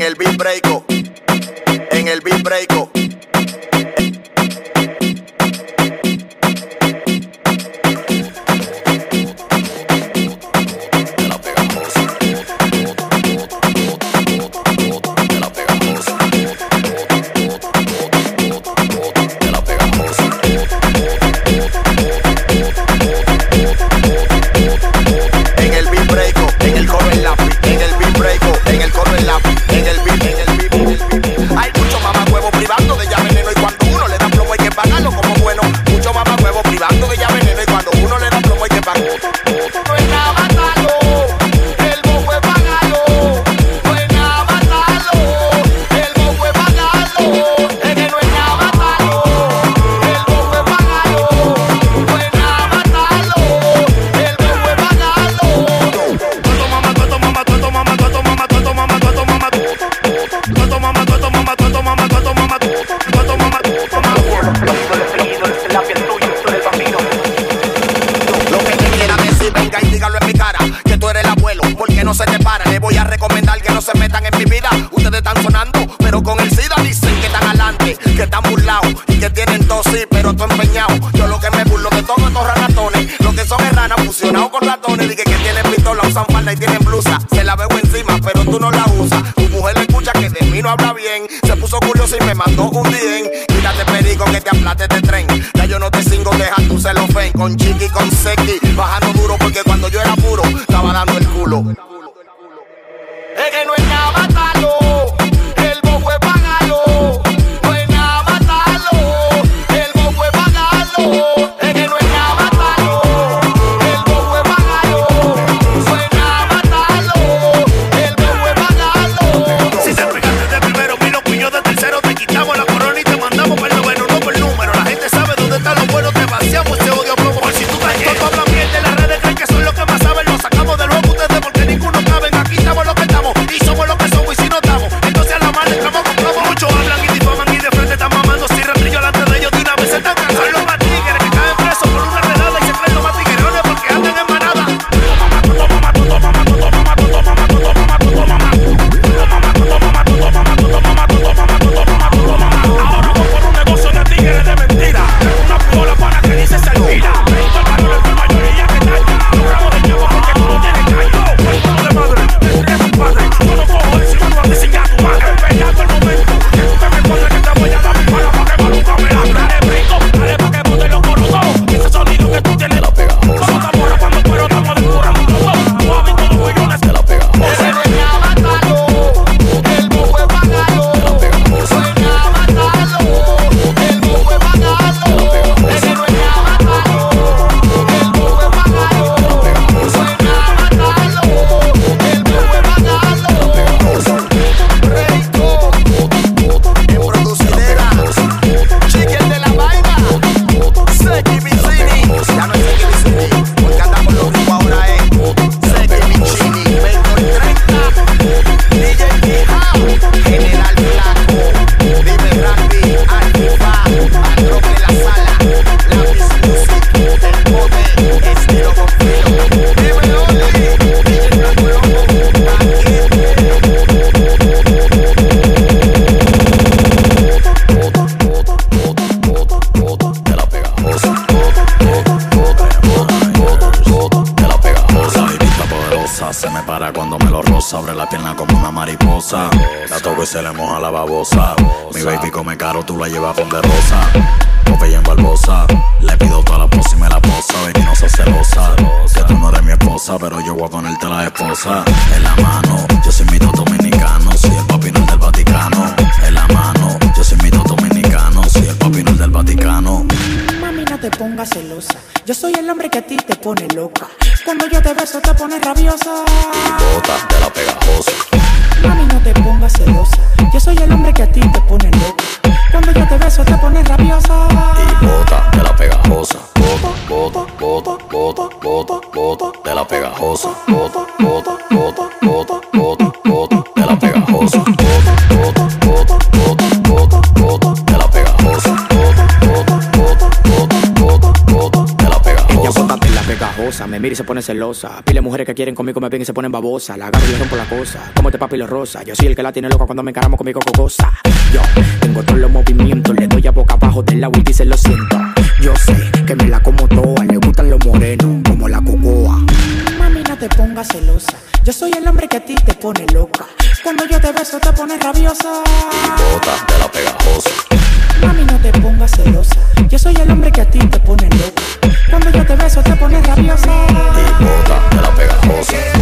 en el beat breako, oh. en el beat breako, oh. tenemos a la babosa. Mi baby come caro, tú la llevas con de rosa. Popeye en Barbosa, le pido toda la pose y me la posa. Baby, no seas celosa. Que tú no eres mi esposa, pero yo voy a ponerte la esposa. En la mano, yo soy mi todo pegajosa. Bota, bota, bota, bota, bota, de la pegajosa. Bota, bota, bota, bota, bota, bota de la. Bota, bota, bota, bota, bota, de la Ella pegajosa. bota de la pegajosa, me mira y se pone celosa. Pile mujeres que quieren conmigo me ven y se ponen babosa. La agarro y le rompo la cosa. Como este papi lo rosa. Yo soy el que la tiene loca cuando me encaramos conmigo cocosa. Yo tengo todos los movimientos, le doy a boca abajo del agua y dice lo siento. Yo sé que me la como toda, le gustan los morenos, como la cocoa. Te pongas celosa. Yo soy el hombre que a ti te pone loca. Cuando yo te beso te pones rabiosa. Y bota de la pegajosa. Mami, no te pongas celosa. Yo soy el hombre que a ti te pone loca. Cuando yo te beso te pones rabiosa. Y bota de la pegajosa.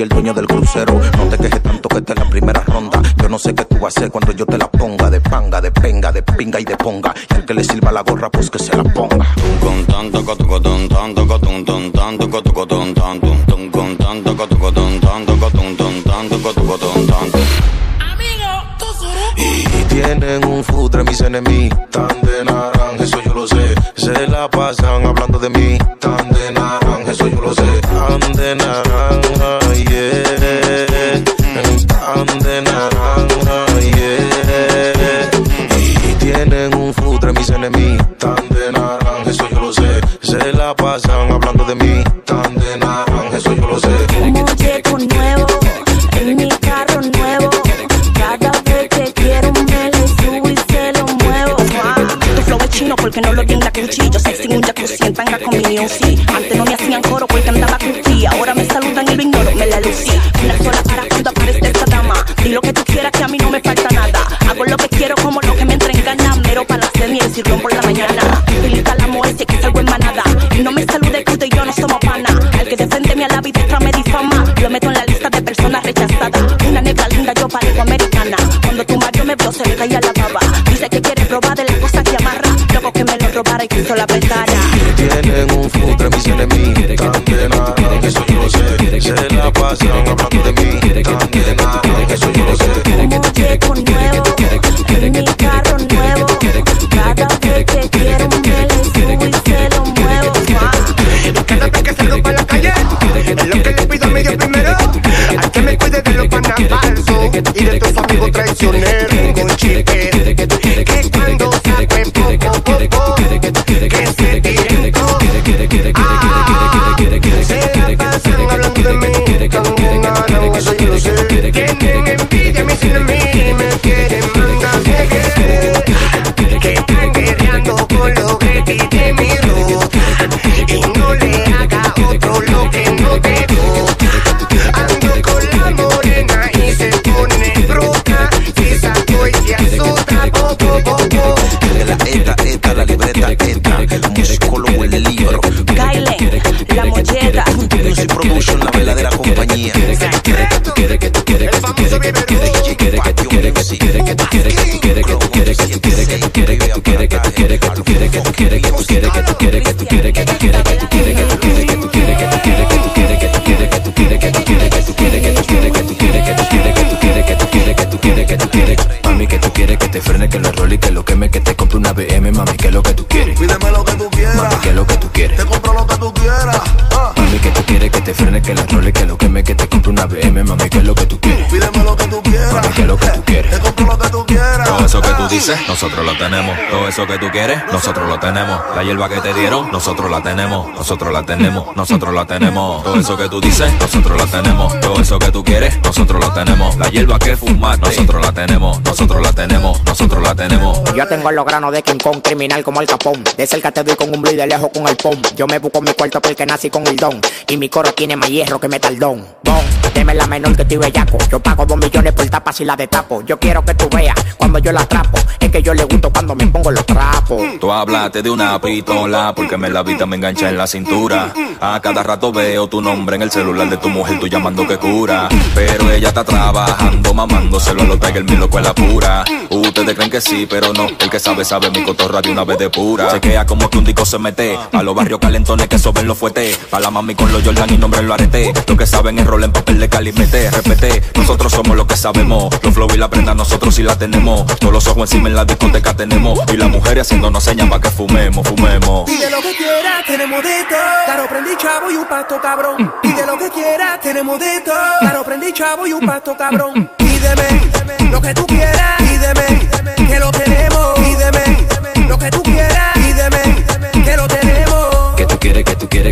Soy el dueño del crucero. No te quejes tanto que esta es la primera ronda. Yo no sé qué tú vas a hacer cuando yo te la ponga. De panga, de penga, de pinga y de ponga. Y al que le sirva la gorra, pues que se la ponga. Con tanto cotocotón, tanto cotón, ton, tanto. Cotocotón, tanto, ton, con tanto cotocotón, tanto cotón, ton, tanto cotocotón, tanto. Y tienen un futre mis enemigos Tan de naranja, eso yo lo sé. Se la pasan hablando de mí robara y quiso la prestara. Tienen un futre mis enemigos Tan de naranja, eso yo lo sé Se la pasan hablando de mí Tan de naranja, eso yo lo sé Molleto nuevo, en mi carro nuevo. Cada vez que quiero me le subo y se lo muevo. Cada vez que la calle Es lo que le pido a mi Dios primero Al que me cuide de los panas falsos Y de tus amigos traicioneros Con chiques Que saquen poco, poco Que se te frene, que la trole, que lo queme, que te compre una BM, mami, que lo que tú lo que tú quieras. Mami, que es lo que tú quieres. Te compro lo que tú quieras. Todo eso que tú dices, nosotros lo tenemos. Todo eso que tú quieres, nosotros lo tenemos. La hierba que te dieron, nosotros la tenemos. Nosotros la tenemos, nosotros la tenemos. Todo eso que tú dices, nosotros la tenemos. Todo eso que tú quieres, nosotros lo tenemos. La hierba que fumaste, nosotros la tenemos. Nosotros la tenemos, nosotros la tenemos. Yo tengo los granos de King Kong, criminal como el capón. De cerca te doy con un blue y de lejos con el pom. Yo me busco mi cuarto porque nací con el don. Y mi coro tiene más hierro que metaldón. Bon, deme la menor que estoy bellaco. Yo pago dos millones por tapas y la destapo. Yo quiero que tú veas cuando yo la atrapo. Es que yo le gusto cuando me pongo los trapos. Tú hablaste de una pistola porque me la vista me engancha en la cintura. A cada rato veo tu nombre en el celular de tu mujer, tú llamando que cura. Pero ella está trabajando, mamándoselo a los Tiger, mi loco es la pura. Ustedes creen que sí, pero no. El que sabe, sabe mi cotorra de una vez de pura. Chequea como que un disco se mete. A los barrios calentones que soben los fuetes. Pa' la mami con los Jordan y nombre lo arete. Lo que saben es rol en papel de calimete. Repete, nosotros somos lo que sabemos. Los flow y la prenda, nosotros sí la tenemos. Todos los ojos encima en la discoteca tenemos. Y las mujeres haciéndonos señas pa' que fumemos, fumemos. Pide lo que quieras, tenemos de todo. Claro, prendí chavo y un pasto cabrón. Pide lo que quieras, tenemos de todo. Claro, prendí chavo y un pasto cabrón. Pídeme lo que tú quieras, pídeme que lo.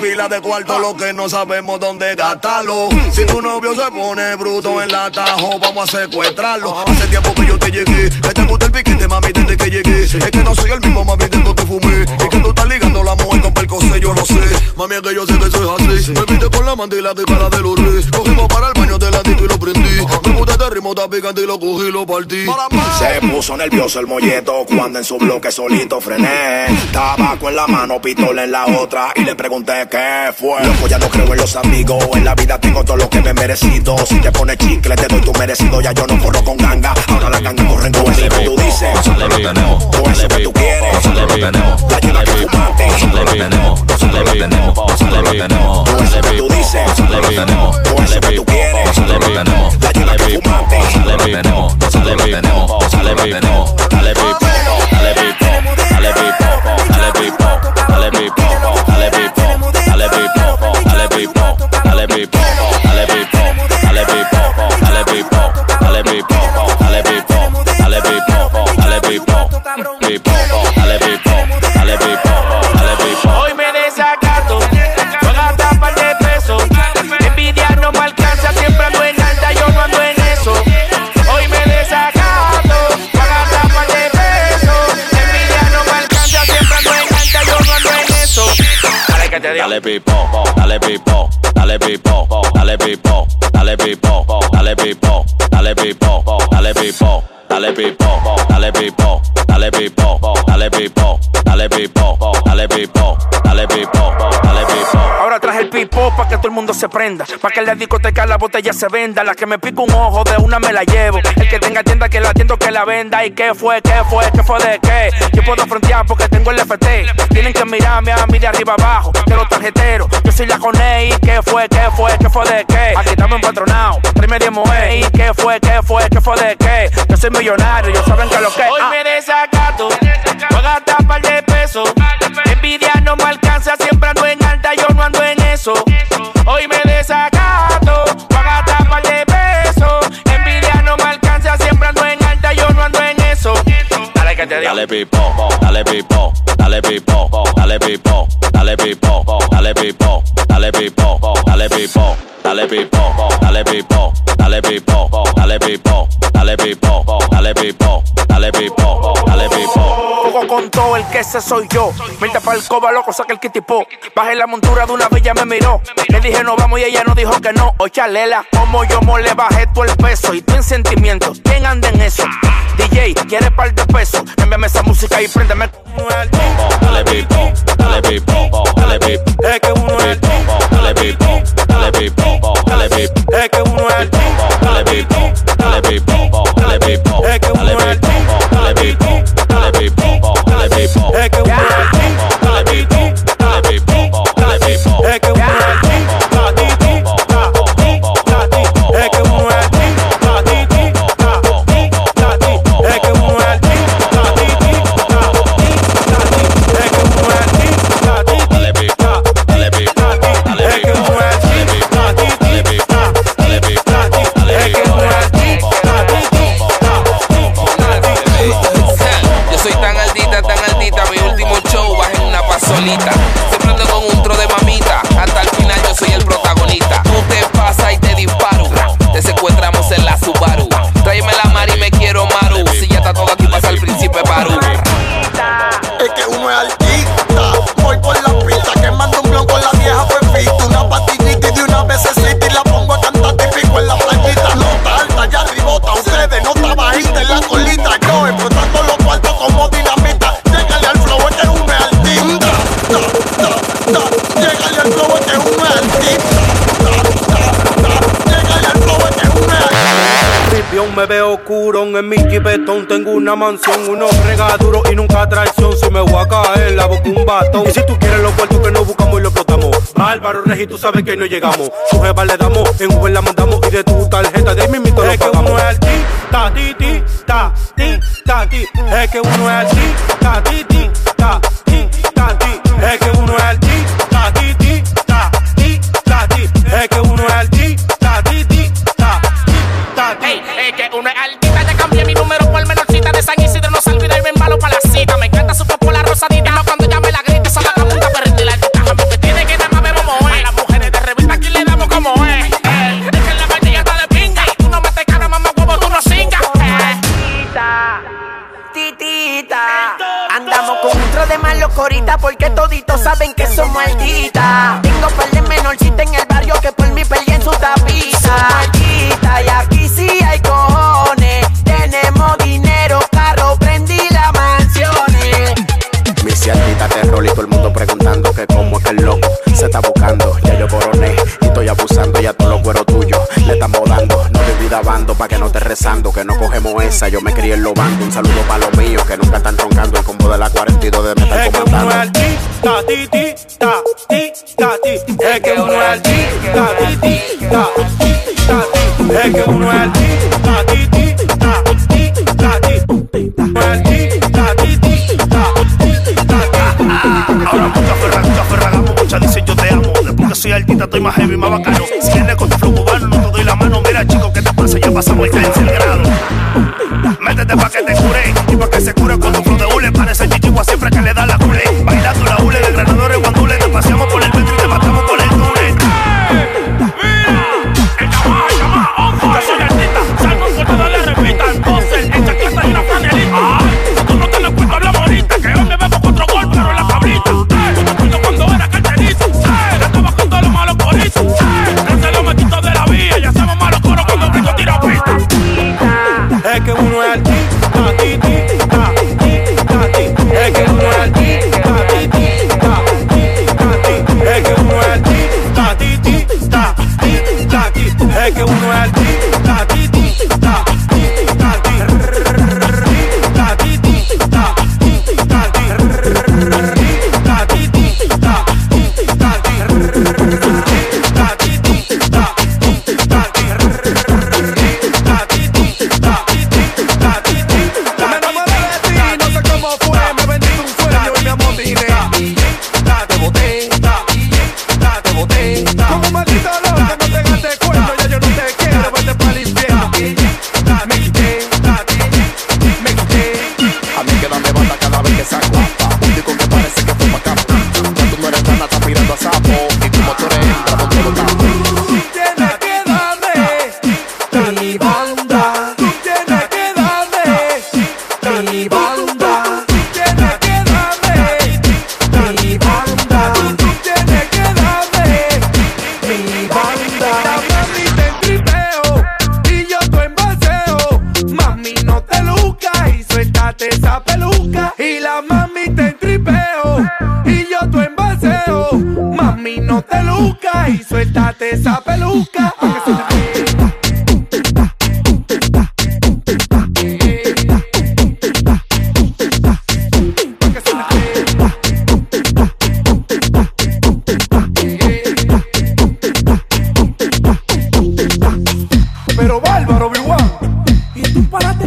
pila de cuarto, lo que no sabemos dónde gastarlo. Si tu novio se pone bruto en la tajo, vamos a secuestrarlo. Hace tiempo que yo te llegué, que te gusta el piquete, mami, desde que llegué. Es que no soy el mismo, mami, desde que fumé. Es que tú estás ligando la mujer con percocé, yo no sé. Mami, es que yo sé que soy así. Me viste con la mandila de cara de los reyes. Cogimos para el baño de la disco y lo prendí. Me gusta este ritmo tan picante y lo cogí y lo partí. Se puso nervioso el molleto cuando en su bloque solito frené. Tabaco en la mano, pistola en la otra y le pregunté qué fue. Loco, ya no creo en los amigos. En la vida tengo todo lo que me he merecido. Si te pones chicle, te doy tu merecido. Ya yo no corro con ganga. Ahora la ganga con eso que tú dices. Nosotros lo tenemos. Todo eso que tú quieres. Nosotros lo tenemos. La lleva que fumaste. Nosotros lo tenemos. Nosotros lo tenemos. Nosotros lo tenemos. Todo eso que tú dices. Nosotros lo tenemos. Todo eso que tú quieres. Nosotros lo tenemos. La lleva que fumaste. Nosotros lo tenemos. Nosotros lo tenemos. Nosotros lo tenemos. Dale pipo, dale pipo, dale pipo, dale pipo, dale pipo, dale pipo, dale pipo, dale pipo, dale pipo, dale pipo, dale pipo, dale pipo, dale pipo, dale pipo, dale pipo, dale pipo, pipo, dale pipo, dale pipo, dale pipo. Hoy me desacato, voy a gastar par de pesos. Envidia no me alcanza, siempre ando en alta, yo no ando en eso. Hoy me desacato, voy a gastar par de pesos. Envidia no me alcanza, siempre ando en alta, yo no ando en eso. Dale que te digo. Dale pipo, baby boy. Se prenda. Pa' que en la discoteca la botella se venda. La que me pica un ojo de una me la llevo. El que tenga tienda que la atiendo que la venda. ¿Y qué fue? ¿Qué fue? ¿Qué fue de qué? Yo puedo frontear porque tengo el FT. Tienen que mirarme a mí de arriba abajo. De los tarjeteros. Yo soy la Coney. ¿Qué fue? ¿Qué fue? ¿Qué fue de qué? Aquí estamos empatronados. Tráeme de moe. ¿Y qué fue? ¿Qué fue? ¿Qué fue de qué? Yo soy millonario. Yo saben que lo que Hoy me desacato. Voy a gastar par de pesos. Envidia no me Digo. Dale pipo, dale pipo, dale pipo, dale pipo, dale pipo, dale pipo, dale pipo, dale pipo, dale pipo, dale pipo, dale pipo, dale pipo, dale pipo, dale pipo, dale pipo, dale pipo. Juego con todo el que ese soy yo. Mente para el coba, loco, saca el kitipo. Bajé la montura de una bella, me miró. Le dije no vamos y ella no dijo que no. Oye, chalela, como yo mo le bajé todo el peso. Y tú en sentimientos, ¿quién anda en eso? DJ, ¿quiere par de pesos? Envíame esa música y préndeme. Dale pipo, dale pipo, dale pipo. Es que uno es Dale pipo, dale pipo, dale pip. Es que uno es el team, dale dale dale dale dale dale. en mi chipetón. Tengo una mansión, unos regaduros y nunca traición. Si me voy a caer, la boca un batón. Y si tú quieres los cuartos que no buscamos y los explotamos. Bárbaro, Regi, tú sabes que no llegamos. Su jeva le damos, en Uber la mandamos y de tu tarjeta de mi mito Es que uno es artista, ti, ti, ta, ti, ta, ti. Es que uno es artista, ti, ti. empezando, que no cogemos esa. Yo me crié en lobando. Un saludo para los míos que nunca están troncando el combo de la 42 de metal es. Que uno es ti, ti, ta, ti, ta, ti. Es que uno es ti, ta, ti, ti, ta, ti, ta, ti. Es que uno es ti, ta, ti, ti, ta, ti, ta, ti. Uno es ti, ta, ti, ti, ta, ti, ta, ti. Ahora mucha ferra, mucha ferra, la mucha dice yo te amo. Después que soy altita, estoy más heavy, más bacano. Si vienes con tu flow no te doy la mano. Mira, chico, ¿qué te pasa? Ya pasamos el cáncer.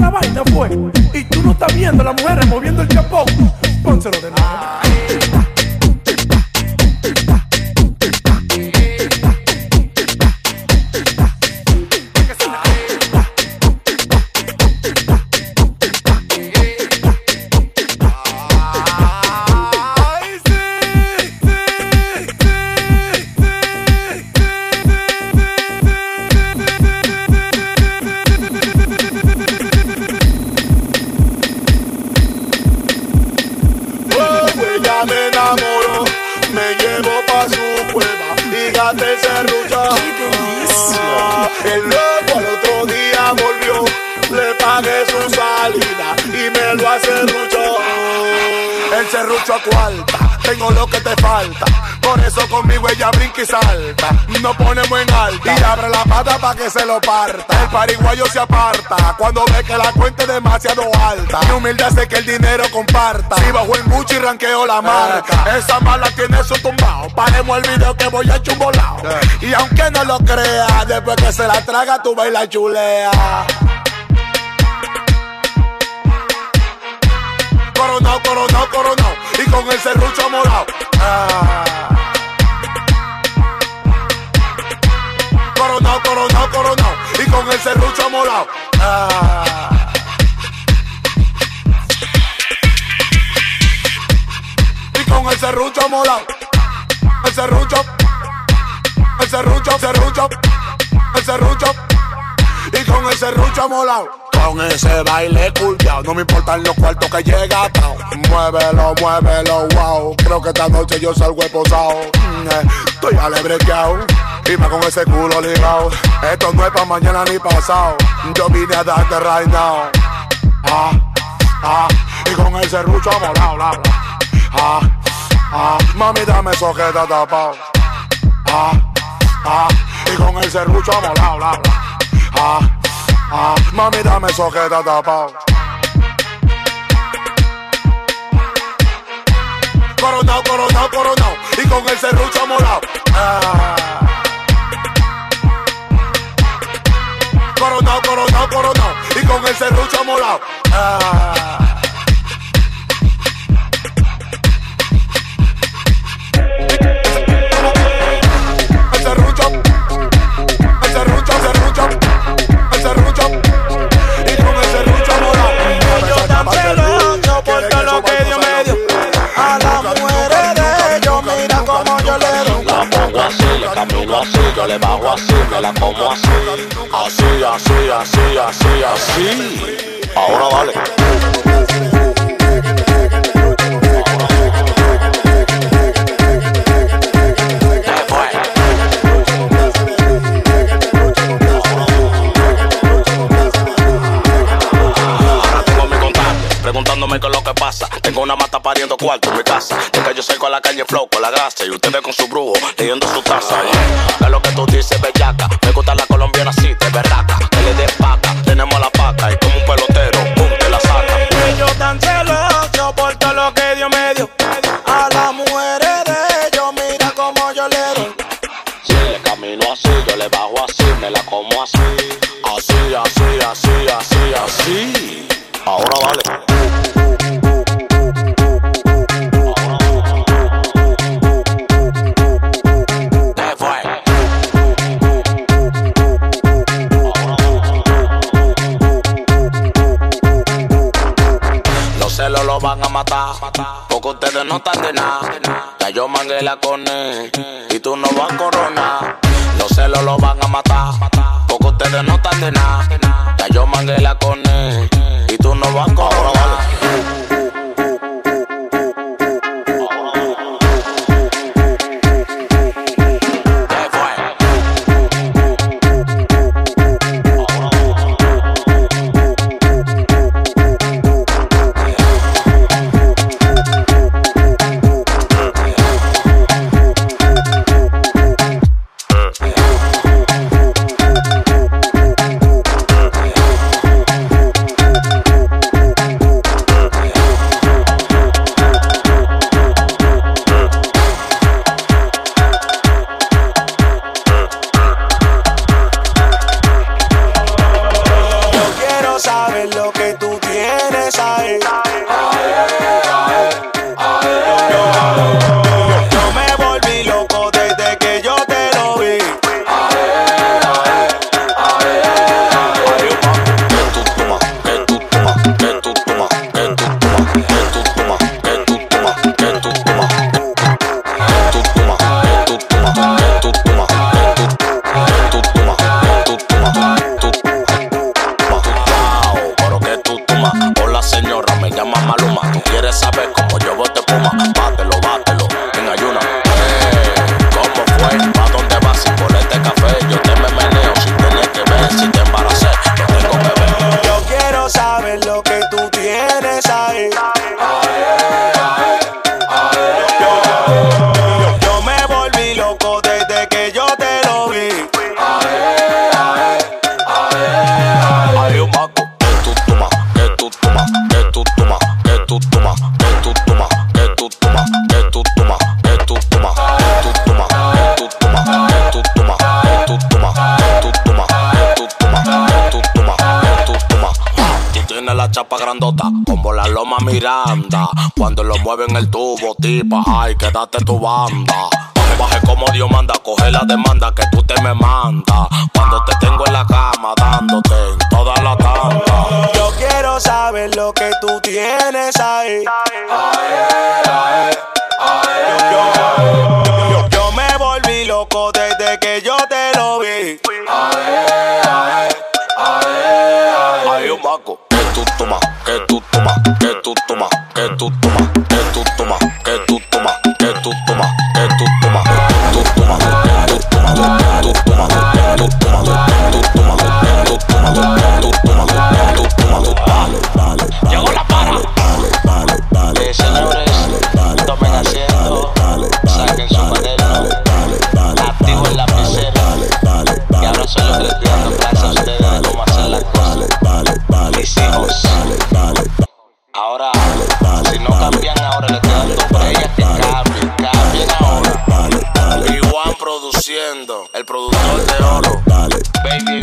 La vaina fue. Y tú no estás viendo a las mujeres moviendo el chapón. Pónselo de nuevo. Salta. Nos ponemos en alta y abre la pata pa' que se lo parta. El pariguayo se aparta cuando ve que la cuenta es demasiado alta. Mi humildad hace que el dinero comparta. Si bajo en Gucci ranqueo la marca. Esa mala tiene su tumbao. Paremos el video que voy a chumbolao. Y aunque no lo crea, después que se la traga, tú baila chulea. Con ese baile curviao, no me importan los cuartos que llega atao. Muévelo, muévelo, wow. Creo que esta noche yo salgo esposado. Mm, eh, Estoy alebrequeado. Y más con ese culo ligado. Esto no es pa' mañana ni pasado. Yo vine a darte right now. Ah, ah. Y con el serrucho molado, la, la. Ah, ah. Mami, dame eso que está tapado. Ah, ah. Y con el serrucho molado, la, la. Ah, Mami, dame eso que está tapado. Coronao, coronao, coronao. Y con el serrucho molado. Ah. Coronao, coronao, coronao. Y con el serrucho molado. Ah. La como así. Así, así, así, así, así. Ahora dale. Ahora tengo mi contacto, preguntándome qué es lo que pasa. Tengo una mata pariendo cuarto van a matar, porque ustedes no están de nada. Ya yo mangué la con él, y tú no vas a coronar. Los celos los van a matar, porque ustedes no están de nada. Ya yo mangué la con no vas a. como la loma Miranda. Cuando lo mueven el tubo, tipa, ay, quédate tu banda. Baje como Dios manda, coge la demanda que tú te me mandas. Cuando te tengo en la cama, dándote en toda la tanda. Yo quiero saber lo que tú tienes ahí. Yo, yo- yo me volví loco desde que yo te lo vi. Hay un maco que tú tomas, que tú tomas, que tú tomas, que tú tomas, que tú tomas, que tú tomas, que tú tomas, que tú tomas, Ahora, si no cambian ahora, le dando por ellas que cambien, cambien ahora. Igual produciendo, el productor de oro. Baby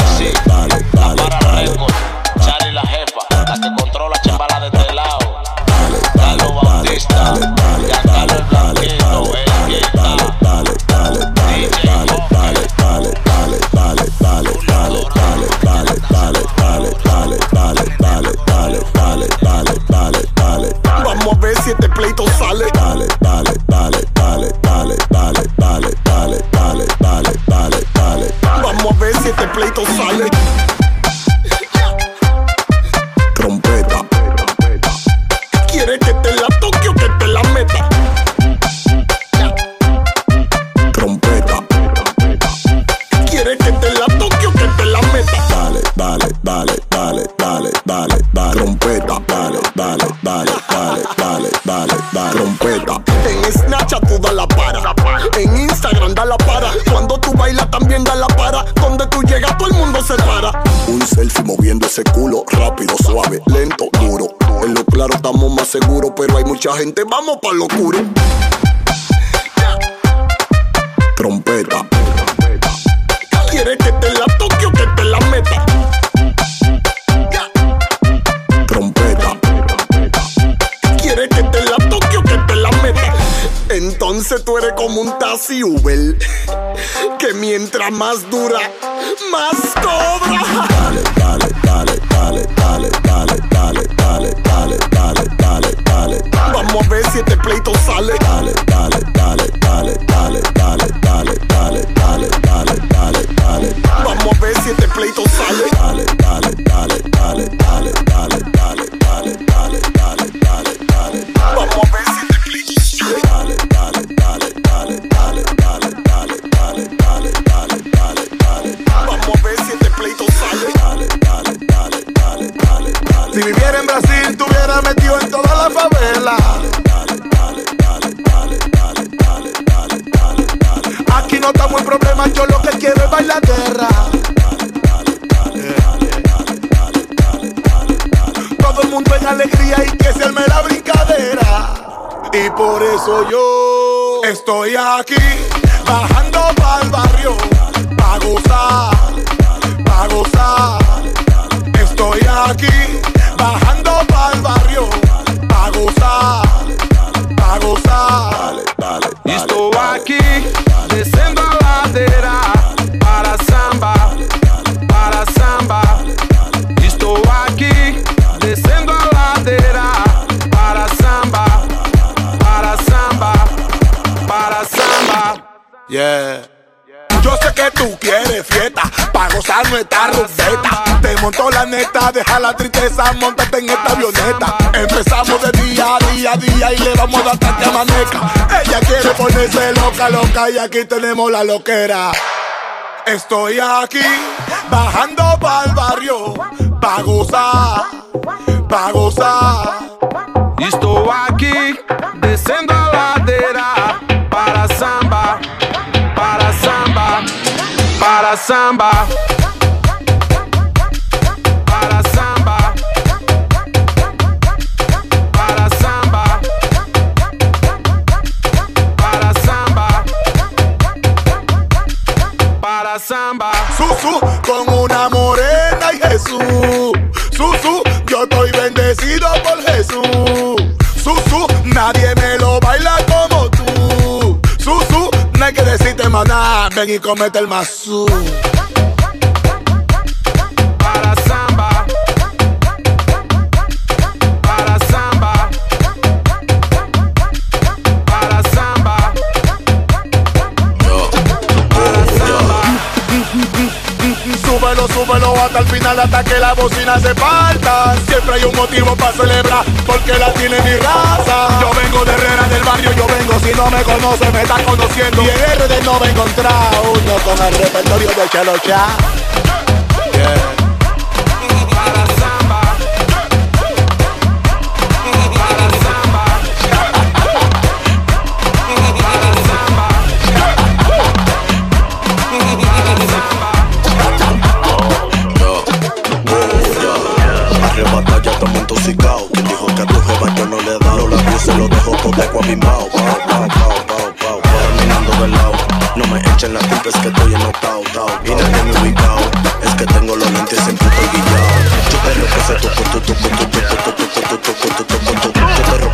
gente, vamos pa' lo oscuro. Trompeta. ¿Quieres que te la toque o que te la meta? Trompeta. ¿Quieres que te la toque o que te la meta? Entonces tú eres como un taxi Uber Que mientras más dura, más cobra dale, dale, Vamos a ver si este pleito sale Dale, dale, dale, dale, dale, dale, dale, dale, dale, dale, dale, dale Vamos a ver si este pleito sale Y por eso yo estoy aquí, bajando pa'l barrio, pa' gozar, pa' gozar. Estoy aquí, bajando pa'l barrio, pa' gozar, gozar nuestra rumbeta. Te montó la neta, deja la tristeza, montate en esta avioneta. Empezamos de día a día a día y le vamos a dar hasta que amanezca. Ella quiere ponerse loca, loca y aquí tenemos la loquera. Estoy aquí, bajando pa'l barrio, pa' gozar, pa' gozar. Estou aqui, descendo a ladeira para para samba. Para samba. Para samba. Para samba. Para samba. Susu con una morena y Jesús. Susu, yo estoy bendecido por Jesús. Susu, nadie me lo baila como tú. Susu, no hay que decir semana, ven y comete el mazú. Hasta el final, hasta que la bocina se parta. Siempre hay un motivo para celebrar, porque la tiene mi raza. Yo vengo de Herrera del barrio, yo vengo, si no me conoce, me está conociendo. Y en RD no me encontrado uno con el repertorio de Chelo Cha. Yeah. Echen la culpa, es que estoy enotado, tao. Y nadie me ubicado. Es que tengo los lentes en puto guillao. Yo tu, tu, tu, tu, tu,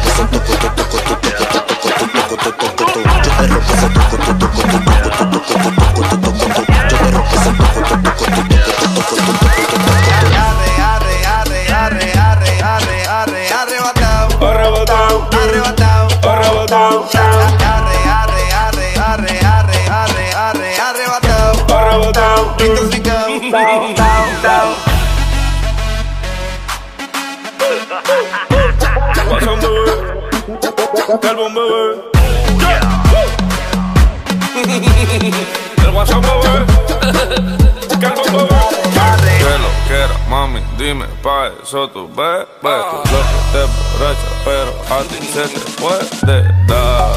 pa' eso tú ves, ves tú lo que te borracha, pero a ti se te puede dar.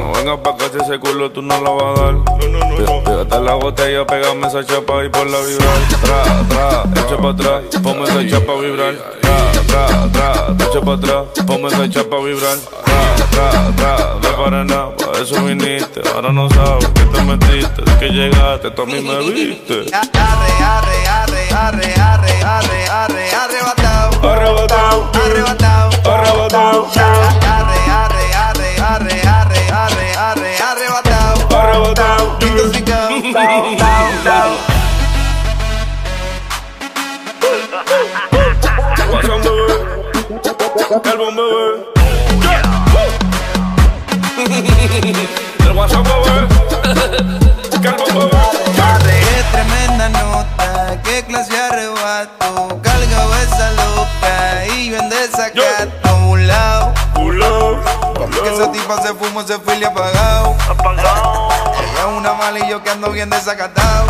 No vengas pa' acá si ese culo tú no lo vas a dar. No, no, no, no. Pégate la botella, pégame esa chapa y por la vibrar. Tra, tra, echa pa' atrás, ponme esa chapa a vibrar. Tra, tra, tra, echa pa' atrás, ponme esa chapa a vibrar. Tra, tra, tra, no para nada, pa' eso viniste. Ahora no sabes que te metiste, de que llegaste, tú a mí me viste. Arre, arre, arre, arre, arre, arre, arrebatado. O rebotado, arrebatado. Arre, arre, arre, arre, arre, arre, arre, arrebatado. El bombeo. Tipa se fumó, se fue y le apagado. Apagado. Ella es una mala y yo que ando bien desacatado.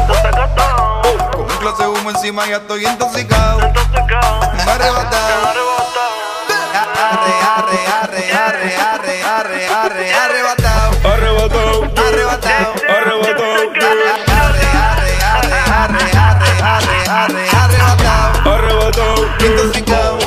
Con un clase de humo encima ya estoy intoxicado. Me arrebatado. Arre, arre, arre, arre, arre, arre, arre, arrebatado. Arrebatado. Arrebatado. Arrebatado. Arre, arre, arre, arre, arre, arre, arre, arrebatado. Arrebatado. Intoxicado.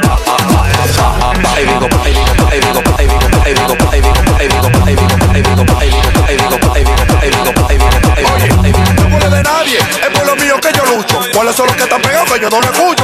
Pa. No es por lo mío que yo lucho. ¿Cuáles son los que están pegados que yo no lo escucho?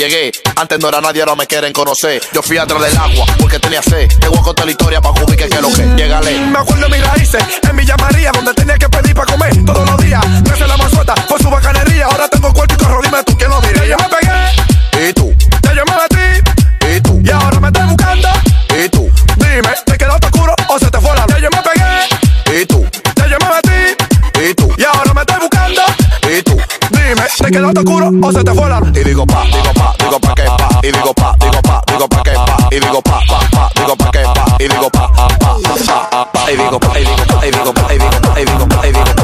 Llegué. Antes no era nadie, ahora me quieren conocer. Yo fui atrás del agua porque tenía sed. Te voy a contar la historia para que es lo que. Llegale. Me acuerdo de mis raíces en Villa María, donde tenía que pedir para comer todos los días. Hace la suelta por su ¿te quedaste oscuro o se te fue la? Y digo pa, digo pa, digo pa que pa, y digo pa, digo pa, digo pa que pa, y digo pa, pa, pa, digo pa que pa, y digo pa, pa, pa, pa, pa, y digo pa, y digo y digo pa, y digo y digo pa, y digo pa,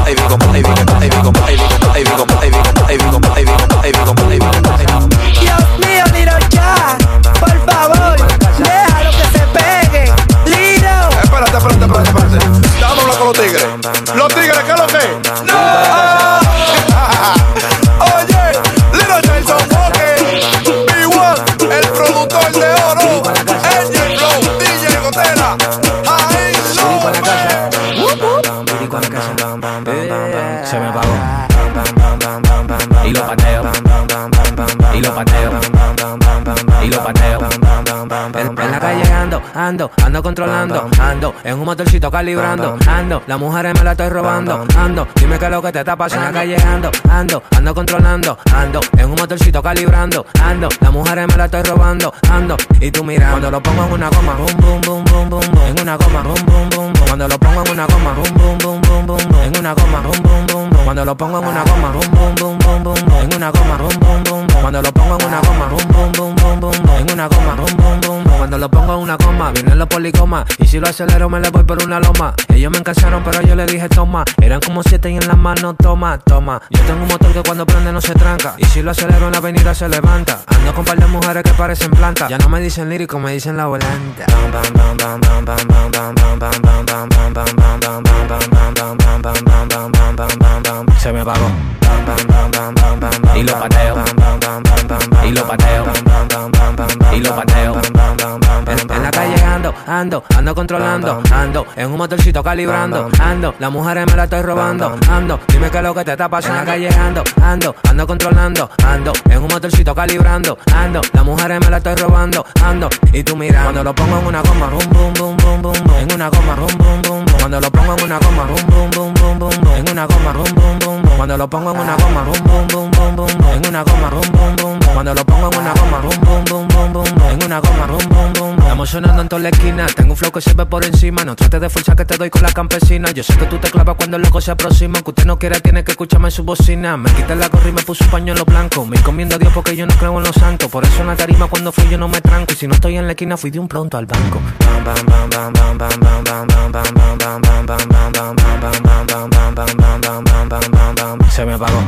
En, la calle ando, ando, ando controlando, ando, en un motorcito calibrando, ando, las mujeres me la estoy robando, ando, dime qué es lo que te está pasando. En la calle ando, ando, ando controlando, ando, en un motorcito calibrando, ando, las mujeres me la estoy robando, ando, y tú mira, cuando lo pongo en una goma, boom, boom, boom, boom, boom, boom, en una goma, boom, boom, boom, boom, cuando lo pongo en una goma, boom, boom, boom, boom, boom, boom, en una goma, boom, boom, boom, cuando lo pongo en una goma, boom, boom, boom, boom, boom, en una goma, boom, boom, boom, cuando lo pongo en una goma, boom, boom, boom, boom, en una goma, boom, boom, boom, cuando lo pongo en una goma, vienen los policomas, y si lo acelero me le voy por una loma. Ellos me encasaron, pero yo le dije toma, eran como siete y en las manos toma, toma. Yo tengo un motor que cuando prende no se tranca, y si lo acelero en la avenida se levanta. Ando con par de mujeres que parecen plantas, ya no me dicen lírico, me dicen la volanta. Se me apagó. Y lo pateo. Y lo pateo. Y lo pateo. En, en la calle ando, ando, ando controlando, ando, en un motorcito calibrando, ando, las mujeres me la estoy robando, ando, dime qué es lo que te está pasando. En la calle ando, ando, ando controlando, ando, en un motorcito calibrando, ando, las mujeres me la estoy robando, ando, y tú mira, cuando lo pongo en una goma, rum, bum, bum, bum, bum, bum, en una goma, rum, bum, bum, bum, cuando lo pongo en una goma, rum, bum, bum, bum, bum, bum, en una goma, bum, bum, bum, cuando lo pongo en una goma, rum, bum, bum, bum, bum, bum, en una goma, rum, bum, bum, bum, cuando lo pongo en una goma, rum, bum, bum, bum, bum, bum, en una goma, bum, bum, bum. Estamos sonando en toda la esquina, tengo un flow que se ve por encima, no trates de fuerza que te doy con la campesina. Yo sé que tú te clavas cuando el loco se aproxima, que usted no quiere tiene que escucharme en su bocina. Me quité la gorra y me puse un pañuelo blanco, me encomiendo a Dios porque yo no creo en los santos, por eso en la tarima cuando fui yo no me tranco y si no estoy en la esquina fui de un pronto al banco. Se me apagó.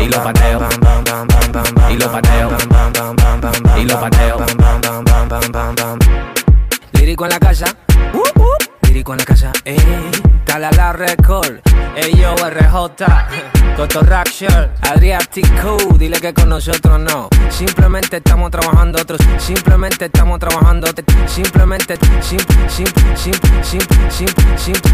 Y lo pateo. Y lo pateo. Y lo pateo. Lírico en la casa. Uh, uh. Lírico en la casa. Ey, dale a la record. Ey, yo, RJ. Cotorraction. Adriatico. Dile que con nosotros no. Simplemente estamos trabajando otros. Simplemente estamos trabajando. Simplemente, simple, simple, simple, simple, simple, simple.